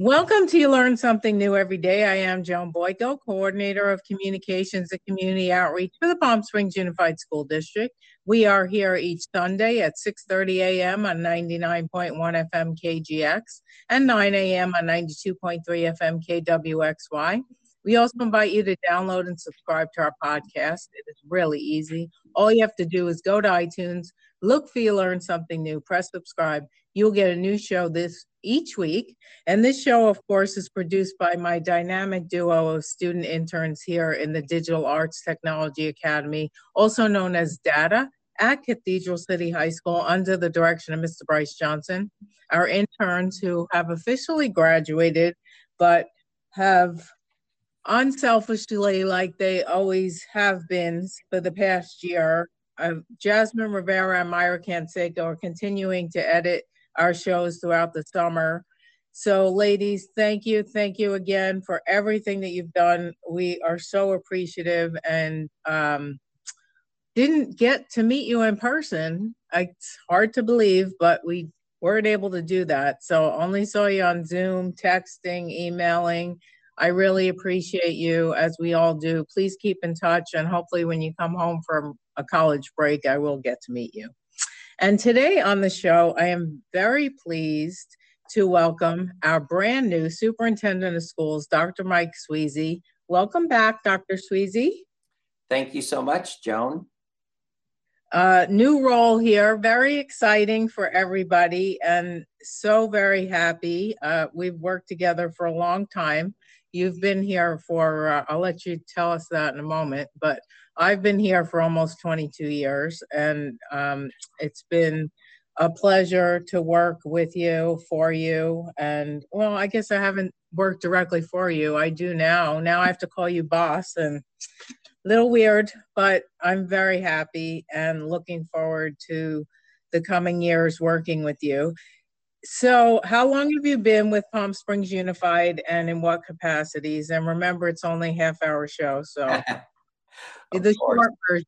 Welcome to You Learn Something New Every Day. I am Joan Boyko, Coordinator of Communications and Community Outreach for the Palm Springs Unified School District. We are here each Sunday at 6.30 a.m. on 99.1 FM KGX and 9 a.m. on 92.3 FM KWXY. We also invite you to download and subscribe to our podcast. It is really easy. All you have to do is go to iTunes, look for you learn something new, press subscribe. You'll get a new show this each week. And this show, of course, is produced by my dynamic duo of student interns here in the Digital Arts Technology Academy, also known as DATA, at Cathedral City High School under the direction of Mr. Bryce Johnson. Our interns who have officially graduated, but have unselfishly, like they always have been for the past year, uh, Jasmine Rivera and Myra Canseco are continuing to edit our shows throughout the summer. So, ladies, thank you. Thank you again for everything that you've done. We are so appreciative and um, didn't get to meet you in person. It's hard to believe, but we weren't able to do that. So, only saw you on Zoom, texting, emailing. I really appreciate you, as we all do. Please keep in touch, and hopefully, when you come home from a college break, I will get to meet you. And today on the show, I am very pleased to welcome our brand new superintendent of schools, Dr. Mike Swize. Welcome back, Dr. Swize. Thank you so much, Joan. Uh, new role here, very exciting for everybody, and so very happy. Uh, we've worked together for a long time. You've been here for, uh, I'll let you tell us that in a moment, but I've been here for almost 22 years, and um, it's been a pleasure to work with you, for you. And well, I guess I haven't worked directly for you. I do now. Now I have to call you boss, and a little weird, but I'm very happy and looking forward to the coming years working with you. So, how long have you been with Palm Springs Unified and in what capacities? And remember, it's only half hour show, so the short version.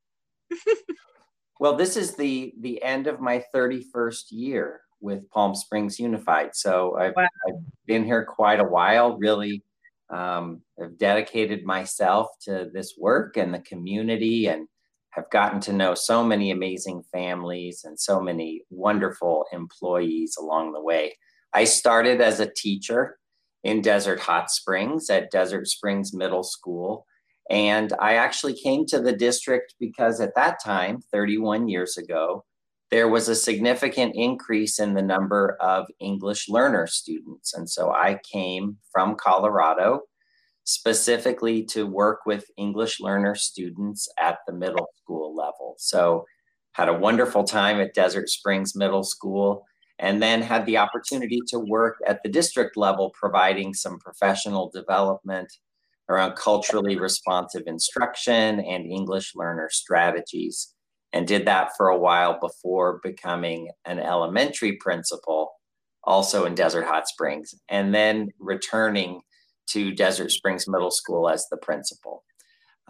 well, this is the the end of my 31st year with Palm Springs Unified. So I've, wow. I've been here quite a while, really um, have dedicated myself to this work and the community and have gotten to know so many amazing families and so many wonderful employees along the way. I started as a teacher in Desert Hot Springs at Desert Springs Middle School and I actually came to the district because at that time, 31 years ago, there was a significant increase in the number of English learner students. And so I came from Colorado specifically to work with English learner students at the middle school level. So had a wonderful time at Desert Springs Middle School and then had the opportunity to work at the district level providing some professional development around culturally responsive instruction and English learner strategies, and did that for a while before becoming an elementary principal, also in Desert Hot Springs, and then returning to Desert Springs Middle School as the principal.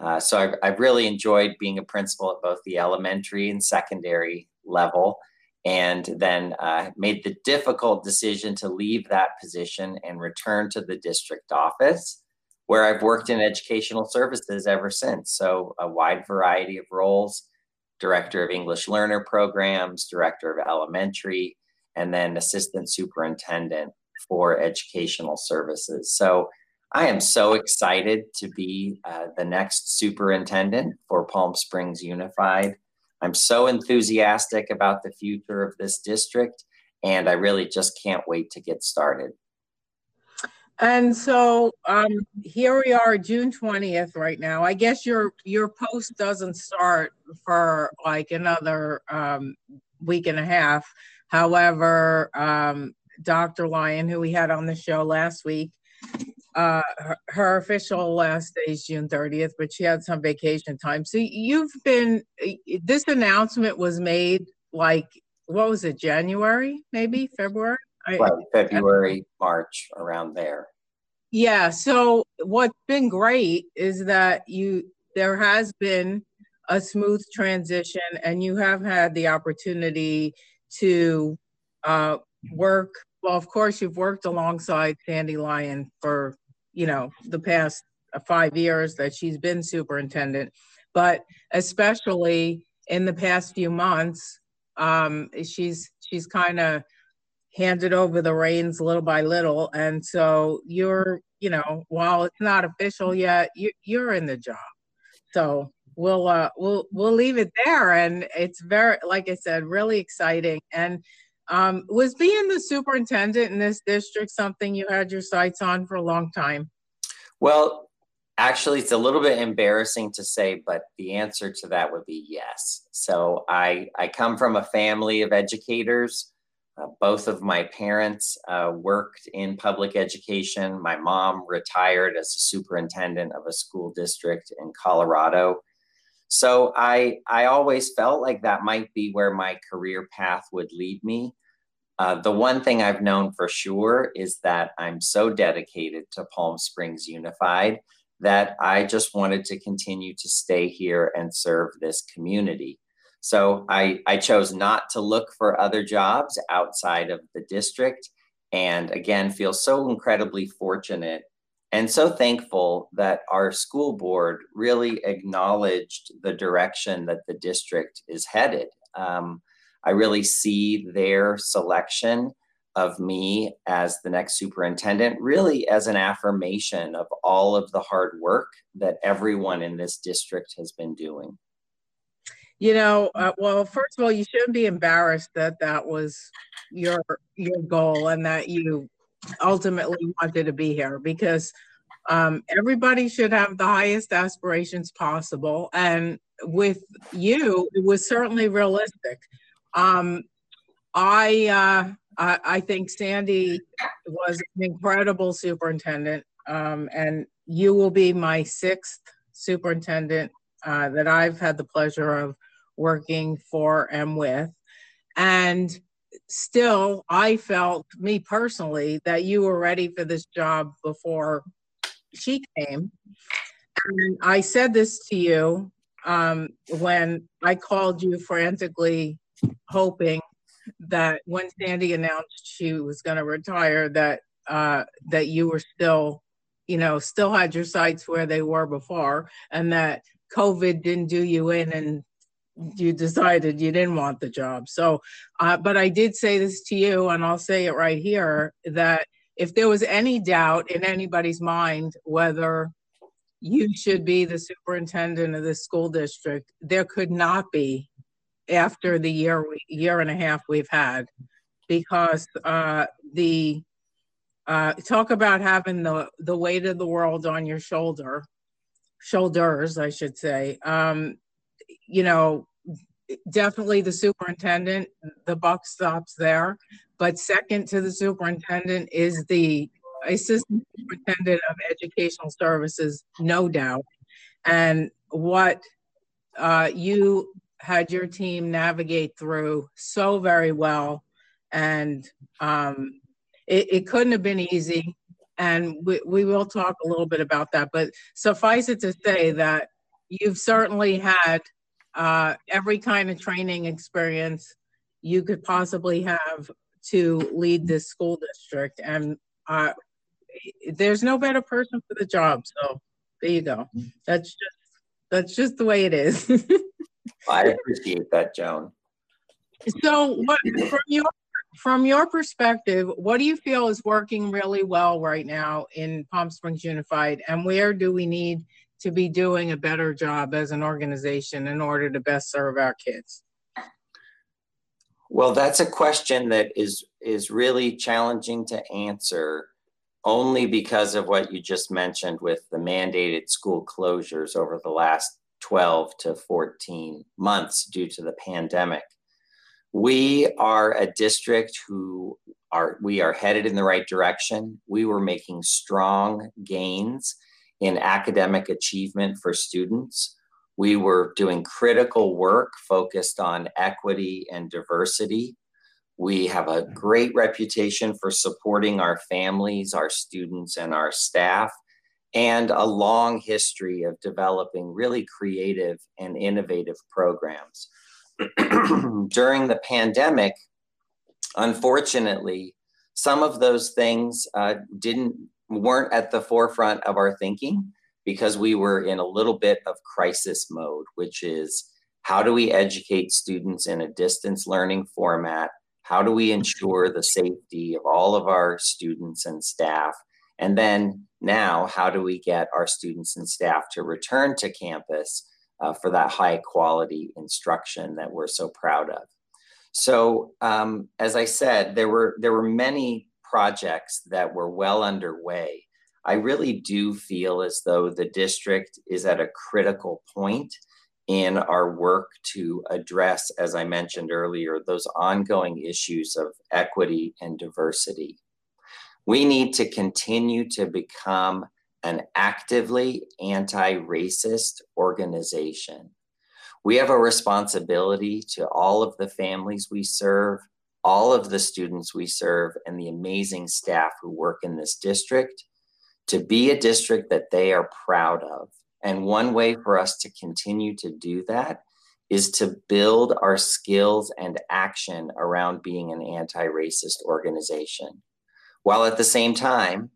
Uh, so I've, I've really enjoyed being a principal at both the elementary and secondary level and then uh, made the difficult decision to leave that position and return to the district office where I've worked in educational services ever since. So, a wide variety of roles director of English learner programs, director of elementary, and then assistant superintendent for educational services. So, I am so excited to be uh, the next superintendent for Palm Springs Unified. I'm so enthusiastic about the future of this district, and I really just can't wait to get started. And so um, here we are, June 20th right now. I guess your your post doesn't start for like another um, week and a half. However, um, Dr. Lyon, who we had on the show last week, uh, her, her, official last day is June 30th, but she had some vacation time. So you've been, this announcement was made like, what was it, January, maybe February? Right, February, March, around there. Yeah. So what's been great is that you there has been a smooth transition, and you have had the opportunity to uh, work well, of course, you've worked alongside Sandy Lyon for, you know, the past five years that she's been superintendent, but especially in the past few months, um, she's she's kind of handed over the reins little by little, and so you're, you know, while it's not official yet, you, you're in the job. So we'll uh, we'll we'll leave it there, and it's very, like I said, really exciting and um, was being the superintendent in this district something you had your sights on for a long time? Well, actually, it's a little bit embarrassing to say, but the answer to that would be yes. So I, I come from a family of educators. Uh, both of my parents uh, worked in public education. My mom retired as a superintendent of a school district in Colorado. So I, I always felt like that might be where my career path would lead me. Uh, the one thing I've known for sure is that I'm so dedicated to Palm Springs Unified that I just wanted to continue to stay here and serve this community. So I, I chose not to look for other jobs outside of the district. And again, feel so incredibly fortunate and so thankful that our school board really acknowledged the direction that the district is headed. Um, I really see their selection of me as the next superintendent really as an affirmation of all of the hard work that everyone in this district has been doing. You know, uh, well, first of all, you shouldn't be embarrassed that that was your your goal and that you ultimately wanted to be here because um, everybody should have the highest aspirations possible. And with you, it was certainly realistic. Um, I, uh, I, I think Sandy was an incredible superintendent, um, and you will be my sixth superintendent uh, that I've had the pleasure of working for and with. And still, I felt, me personally, that you were ready for this job before she came. And I said this to you um, when I called you frantically hoping that when Sandy announced she was going to retire, that uh, that you were still, you know, still had your sights where they were before, and that COVID didn't do you in, and you decided you didn't want the job. So, uh, but I did say this to you, and I'll say it right here that if there was any doubt in anybody's mind whether you should be the superintendent of the school district, there could not be after the year year and a half we've had because uh, the uh, talk about having the the weight of the world on your shoulder shoulders i should say um, you know definitely the superintendent the buck stops there but second to the superintendent is the assistant superintendent of educational services no doubt and what uh, you had your team navigate through so very well. And um, it, it, couldn't have been easy. And we, we will talk a little bit about that. But suffice it to say that you've certainly had uh, every kind of training experience you could possibly have to lead this school district. And uh, there's no better person for the job. So there you go. That's just that's just the way it is. I appreciate that, Joan. So, what from your from your perspective, what do you feel is working really well right now in Palm Springs Unified, and where do we need to be doing a better job as an organization in order to best serve our kids? Well, that's a question that is is really challenging to answer only because of what you just mentioned with the mandated school closures over the last 12 to 14 months due to the pandemic. We are a district who are we are headed in the right direction. We were making strong gains in academic achievement for students. We were doing critical work focused on equity and diversity. We have a great reputation for supporting our families, our students, and our staff and a long history of developing really creative and innovative programs. During the pandemic, unfortunately, Some of those things uh, didn't weren't at the forefront of our thinking because we were in a little bit of crisis mode, which is how do we educate students in a distance learning format? How do we ensure the safety of all of our students and staff? And then now, how do we get our students and staff to return to campus uh, for that high quality instruction that we're so proud of? So, um, as I said, there were there were many projects that were well underway. I really do feel as though the district is at a critical point in our work to address, as I mentioned earlier, those ongoing issues of equity and diversity. We need to continue to become an actively anti racist organization. We have a responsibility to all of the families we serve, all of the students we serve, and the amazing staff who work in this district to be a district that they are proud of. And one way for us to continue to do that is to build our skills and action around being an anti racist organization, while at the same time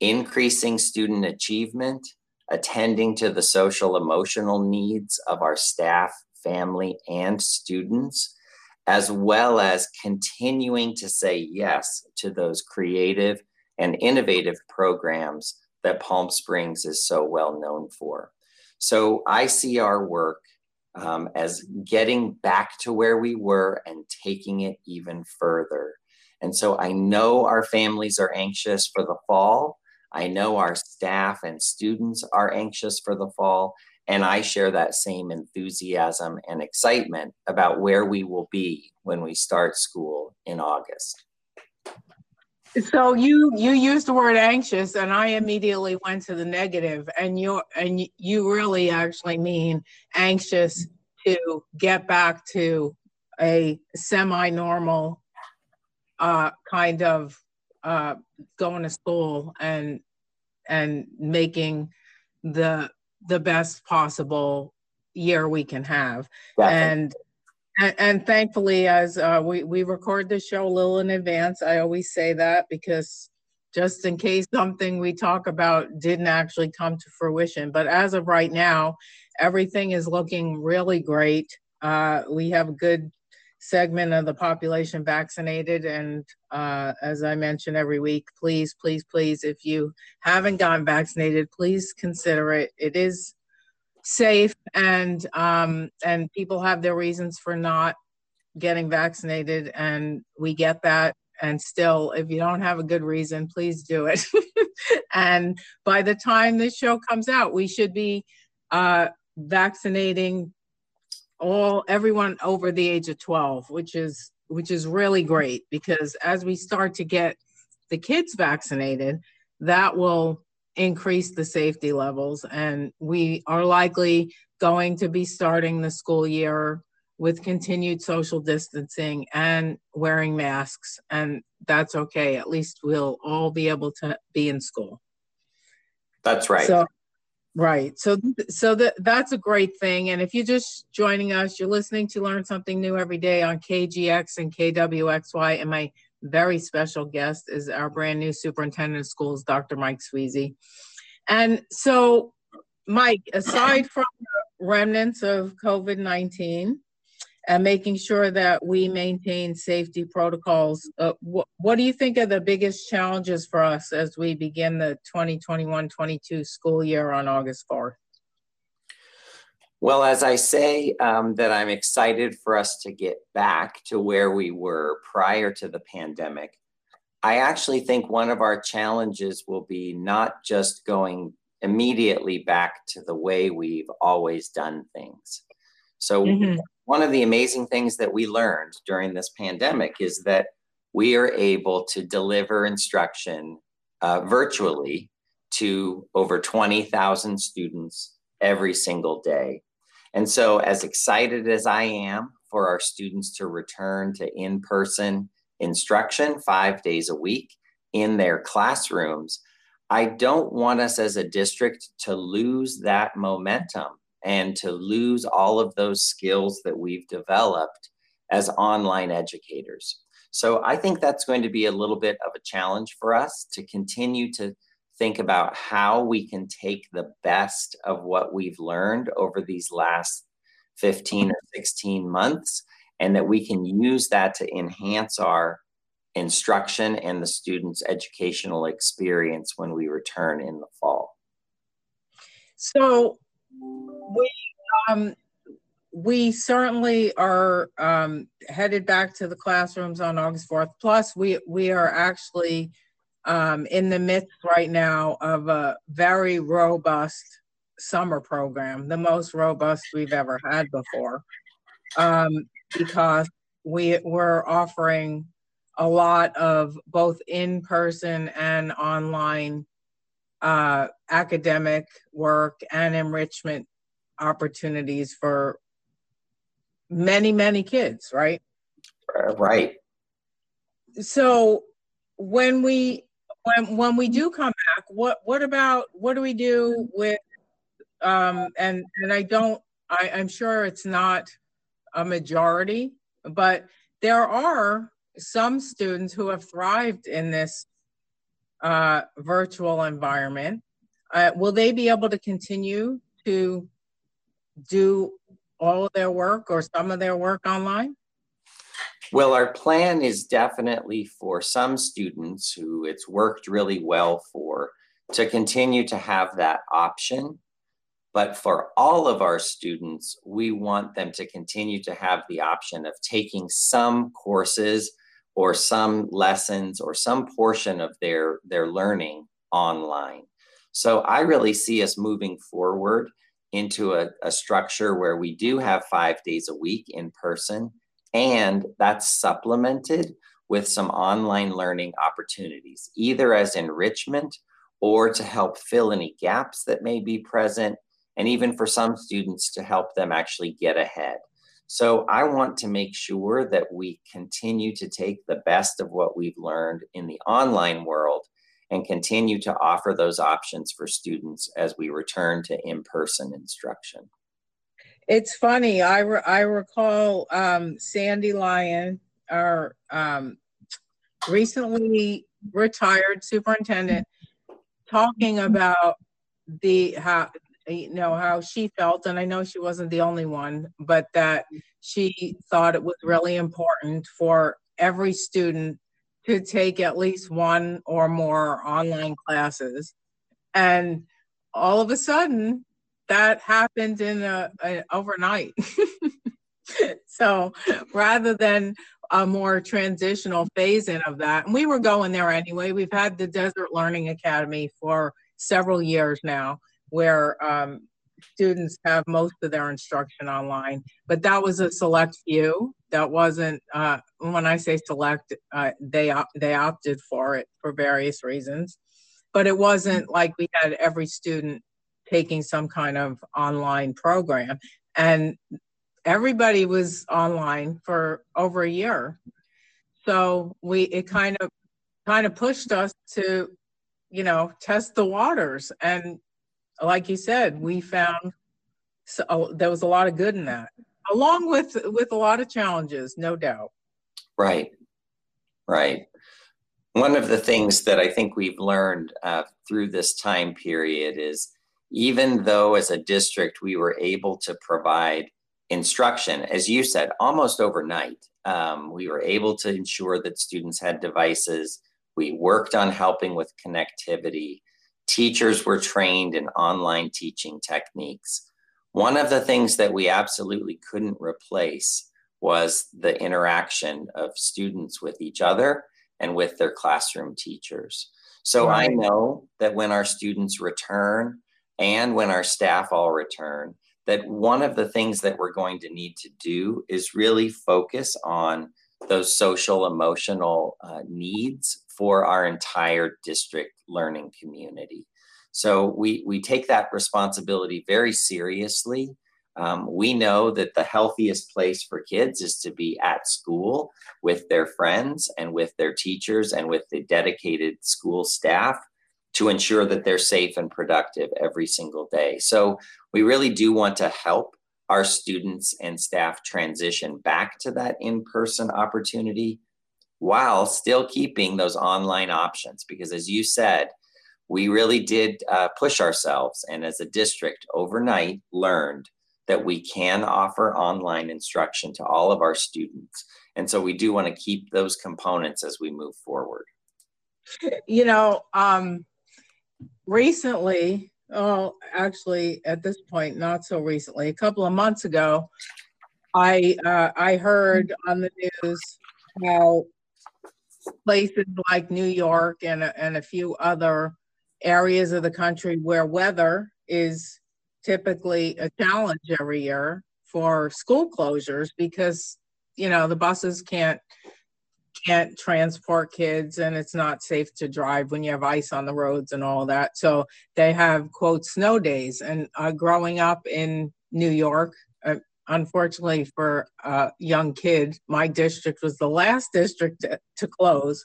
increasing student achievement, attending to the social emotional needs of our staff, family, and students, as well as continuing to say yes to those creative and innovative programs that Palm Springs is so well known for. So I see our work um, as getting back to where we were and taking it even further. And so I know our families are anxious for the fall. I know our staff and students are anxious for the fall. And I share that same enthusiasm and excitement about where we will be when we start school in August. So you you used the word anxious, and I immediately went to the negative, and you and you really actually mean anxious to get back to a semi-normal uh, kind of uh, going to school and and making the the best possible year we can have, and and, and thankfully, as uh, we, we record the show a little in advance, I always say that because just in case something we talk about didn't actually come to fruition. But as of right now, everything is looking really great. Uh, we have good segment of the population vaccinated. And uh, as I mention every week, please, please, please, if you haven't gotten vaccinated, please consider it. It is safe and um, and people have their reasons for not getting vaccinated and we get that and still if you don't have a good reason please do it and by the time this show comes out we should be uh, vaccinating all everyone over the age of 12 which is which is really great because as we start to get the kids vaccinated that will increase the safety levels. And we are likely going to be starting the school year with continued social distancing and wearing masks. And that's okay. At least we'll all be able to be in school. That's right. So, right. So, so that that's a great thing. And if you're just joining us, you're listening to learn something new every day on KGX and KWXY. And my very special guest is our brand new superintendent of schools, Dr. Mike Swize. And so, Mike, aside from remnants of COVID 19 and making sure that we maintain safety protocols, uh, wh- what do you think are the biggest challenges for us as we begin the 2021 22 school year on August 4th? Well, as I say, um, that I'm excited for us to get back to where we were prior to the pandemic. I actually think one of our challenges will be not just going immediately back to the way we've always done things. So, mm-hmm. One of the amazing things that we learned during this pandemic is that we are able to deliver instruction uh, virtually to over 20,000 students every single day. And so, as excited as I am for our students to return to in person instruction five days a week in their classrooms, I don't want us as a district to lose that momentum and to lose all of those skills that we've developed as online educators. So I think that's going to be a little bit of a challenge for us to continue to think about how we can take the best of what we've learned over these last 15 or 16 months and that we can use that to enhance our instruction and the students' educational experience when we return in the fall. So we um, we certainly are um, headed back to the classrooms on August 4th. Plus, we we are actually um, in the midst right now of a very robust summer program, the most robust we've ever had before, um, because we we're offering a lot of both in-person and online uh, academic work and enrichment opportunities for many many kids right? Uh, right. So when we when when we do come back what what about what do we do with um and and i don't i i'm sure it's not a majority but there are some students who have thrived in this uh, virtual environment, uh, will they be able to continue to do all of their work or some of their work online? Well, our plan is definitely for some students who it's worked really well for to continue to have that option. But for all of our students, we want them to continue to have the option of taking some courses or some lessons or some portion of their their learning online so i really see us moving forward into a, a structure where we do have five days a week in person and that's supplemented with some online learning opportunities either as enrichment or to help fill any gaps that may be present and even for some students to help them actually get ahead. So I want to make sure that we continue to take the best of what we've learned in the online world and continue to offer those options for students as we return to in-person instruction. It's funny. I, re- I recall um, Sandy Lyon, our um, recently retired superintendent, talking about the how you know how she felt and i know she wasn't the only one but that she thought it was really important for every student to take at least one or more online classes. And all of a sudden that happened in a, a overnight. So rather than a more transitional phase in of that and we were going there anyway we've had the desert learning academy for several years now where um, students have most of their instruction online, but that was a select few. That wasn't, uh, when I say select, uh, they, they opted for it for various reasons. But it wasn't like we had every student taking some kind of online program. And everybody was online for over a year. So we, it kind of, kind of pushed us to, you know, test the waters. And like you said, we found so, oh, there was a lot of good in that, along with with a lot of challenges, no doubt. Right, right. One of the things that I think we've learned uh, through this time period is even though as a district we were able to provide instruction, as you said, almost overnight, um, we were able to ensure that students had devices. We worked on helping with connectivity. Teachers were trained in online teaching techniques. One of the things that we absolutely couldn't replace was the interaction of students with each other and with their classroom teachers. So right. I know that when our students return and when our staff all return, that one of the things that we're going to need to do is really focus on those social emotional uh, needs for our entire district learning community. So we, we take that responsibility very seriously. Um, we know that the healthiest place for kids is to be at school with their friends and with their teachers and with the dedicated school staff to ensure that they're safe and productive every single day. So we really do want to help our students and staff transition back to that in person opportunity. while still keeping those online options. Because as you said, we really did uh, push ourselves and as a district overnight learned that we can offer online instruction to all of our students. And so we do want to keep those components as we move forward. You know, um, recently, oh, actually, at this point, not so recently, a couple of months ago, I uh, I heard on the news how places like New York and and a few other areas of the country where weather is typically a challenge every year for school closures because you know the buses can't can't transport kids and it's not safe to drive when you have ice on the roads and all that. So they have quote snow days. And uh, growing up in new york uh, unfortunately for a young kid my district was the last district to, to close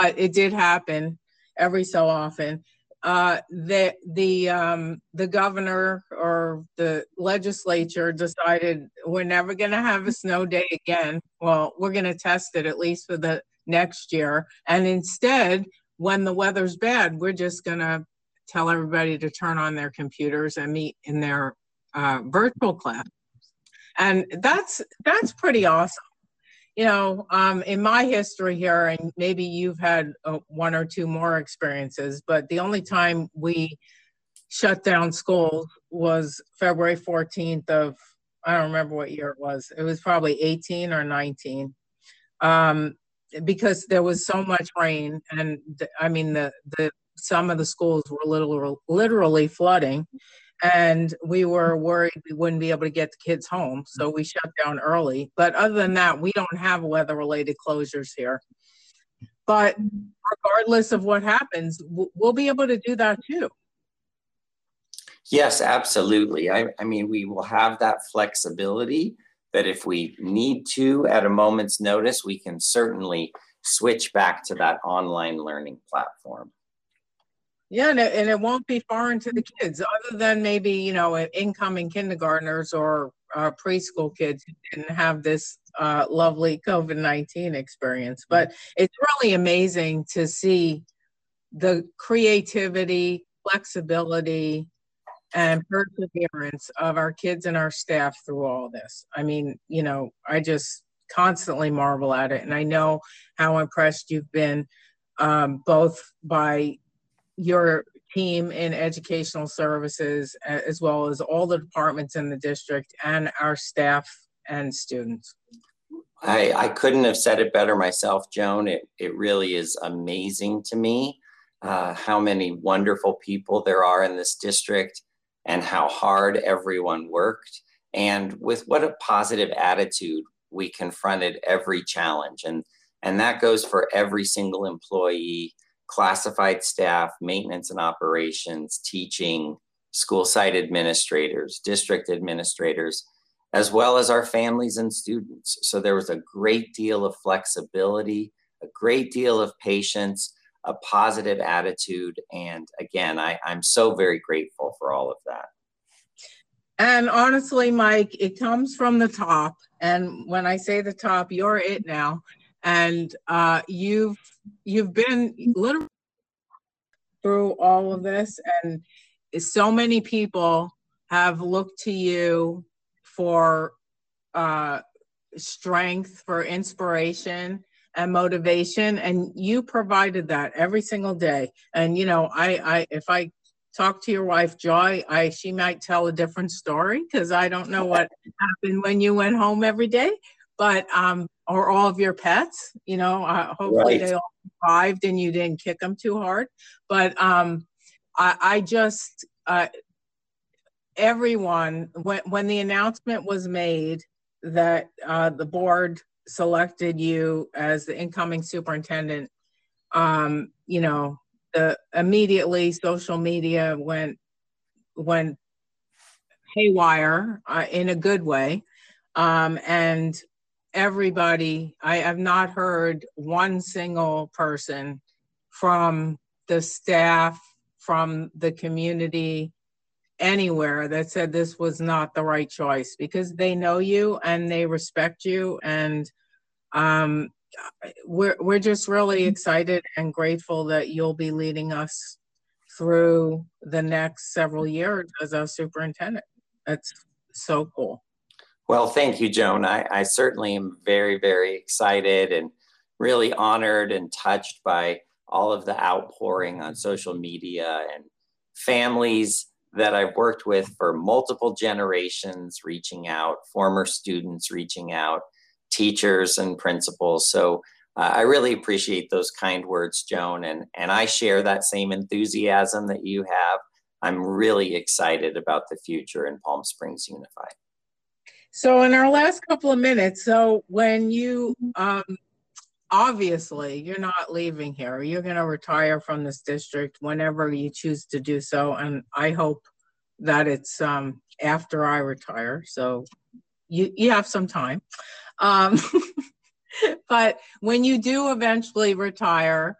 but it did happen every so often uh, the the um, the governor or the legislature decided we're never going to have a snow day again. Well, we're going to test it at least for the next year, and instead, when the weather's bad, we're just going to tell everybody to turn on their computers and meet in their uh, virtual class, and that's that's pretty awesome you know, um, in my history here, and maybe you've had uh, one or two more experiences, but the only time we shut down schools was February 14th of, I don't remember what year it was. It was probably 18 or 19. Um, because there was so much rain and I mean the the some of the schools were literally literally flooding and we were mm-hmm. worried we wouldn't be able to get the kids home so mm-hmm. we shut down early. But other than that we don't have weather related closures here. But regardless of what happens we'll be able to do that too. Yes absolutely. I, I mean we will have that flexibility that if we need to at a moment's notice we can certainly switch back to that online learning platform yeah, and it, and it won't be foreign to the kids, other than maybe you know incoming kindergartners or uh, preschool kids who didn't have this uh, lovely COVID nineteen experience. But it's really amazing to see the creativity, flexibility, and perseverance of our kids and our staff through all this. I mean, you know, I just constantly marvel at it, and I know how impressed you've been um, both by your team in educational services, as well as all the departments in the district and our staff and students. I, I couldn't have said it better myself, Joan. It, it really is amazing to me uh, how many wonderful people there are in this district and how hard everyone worked and with what a positive attitude we confronted every challenge. And, and that goes for every single employee classified staff, maintenance and operations, teaching, school site administrators, district administrators, as well as our families and students. So there was a great deal of flexibility, a great deal of patience, a positive attitude. And again, I, I'm so very grateful for all of that. And honestly, Mike, it comes from the top. And when I say the top, you're it now. And uh, you've you've been literally through all of this, and so many people have looked to you for uh, strength, for inspiration and motivation, and you provided that every single day. And you know, I, I if I talk to your wife Joy, I she might tell a different story because I don't know what happened when you went home every day but um, or all of your pets, you know, uh, hopefully right. they all survived and you didn't kick them too hard. But um, I, I just uh, everyone when when the announcement was made that uh, the board selected you as the incoming superintendent, um, you know, the immediately social media went went haywire uh, in a good way. Um, and everybody, I have not heard one single person from the staff, from the community, anywhere that said this was not the right choice because they know you and they respect you and um, we're we're just really excited and grateful that you'll be leading us through the next several years as our superintendent. That's so cool. Well, thank you, Joan. I, I certainly am very, very excited and really honored and touched by all of the outpouring on social media and families that I've worked with for multiple generations reaching out, former students reaching out, teachers and principals. So uh, I really appreciate those kind words, Joan, and, and I share that same enthusiasm that you have. I'm really excited about the future in Palm Springs Unified. So, in our last couple of minutes, so when you um, obviously you're not leaving here, you're going to retire from this district whenever you choose to do so, and I hope that it's um, after I retire. So, you you have some time. Um, but when you do eventually retire,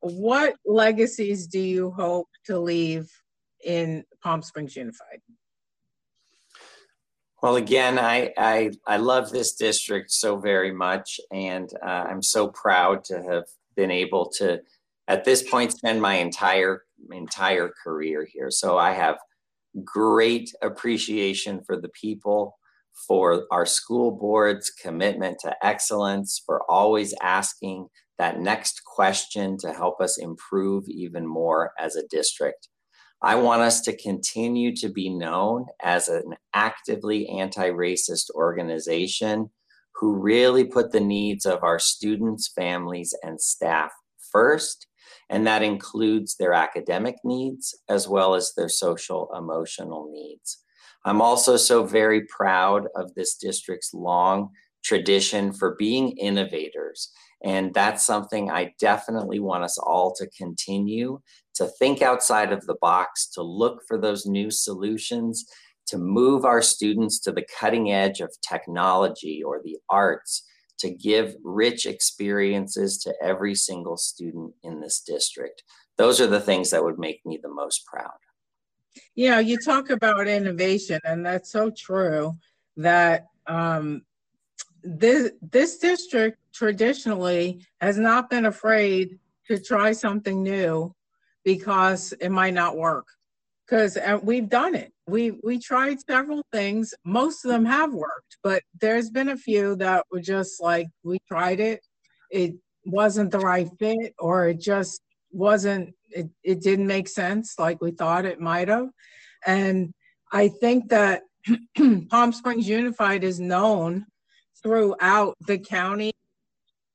what legacies do you hope to leave in Palm Springs Unified? Well, again, I, I, I love this district so very much, and uh, I'm so proud to have been able to, at this point, spend my entire entire career here. So I have great appreciation for the people for our school board's commitment to excellence, for always asking that next question to help us improve even more as a district. I want us to continue to be known as an actively anti racist organization who really put the needs of our students, families, and staff first. And that includes their academic needs as well as their social emotional needs. I'm also so very proud of this district's long tradition for being innovators. And that's something I definitely want us all to continue to think outside of the box, to look for those new solutions, to move our students to the cutting edge of technology or the arts, to give rich experiences to every single student in this district. Those are the things that would make me the most proud. You know, you talk about innovation, and that's so true. That um, this this district traditionally has not been afraid to try something new because it might not work. Because uh, we've done it. We we tried several things. Most of them have worked, but there's been a few that were just like we tried it. It wasn't the right fit, or it just wasn't it, it didn't make sense like we thought it might have. And I think that Palm Springs Unified is known throughout the county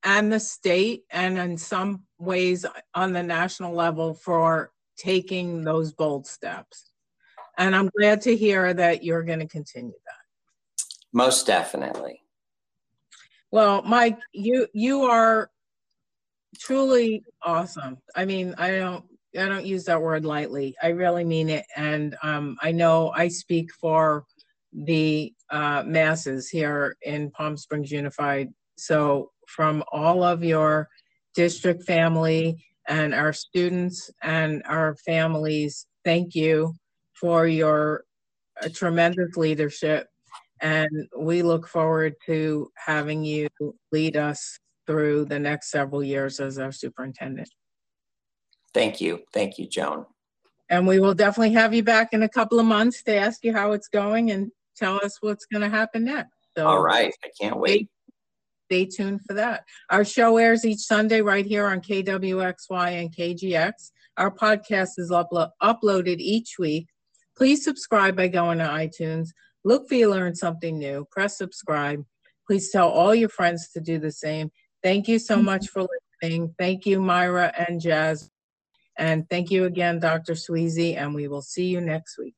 and the state, and in some ways on the national level for taking those bold steps. And I'm glad to hear that you're going to continue that. Most definitely. Well, Mike, you you are truly awesome. I mean, I don't I don't use that word lightly. I really mean it, and um, I know I speak for the uh, masses here in Palm Springs Unified. So, from all of your district family and our students and our families, thank you for your uh, tremendous leadership. And we look forward to having you lead us through the next several years as our superintendent. Thank you. Thank you, Joan. And we will definitely have you back in a couple of months to ask you how it's going and tell us what's going to happen next. So All right. I can't wait. Stay, stay tuned for that. Our show airs each Sunday right here on KWXY and KGX. Our podcast is uplo- uploaded each week. Please subscribe by going to iTunes. Look for you learn something new. Press subscribe. Please tell all your friends to do the same. Thank you so mm-hmm. much for listening. Thank you, Myra and Jazz. And thank you again, Dr. Swize, and we will see you next week.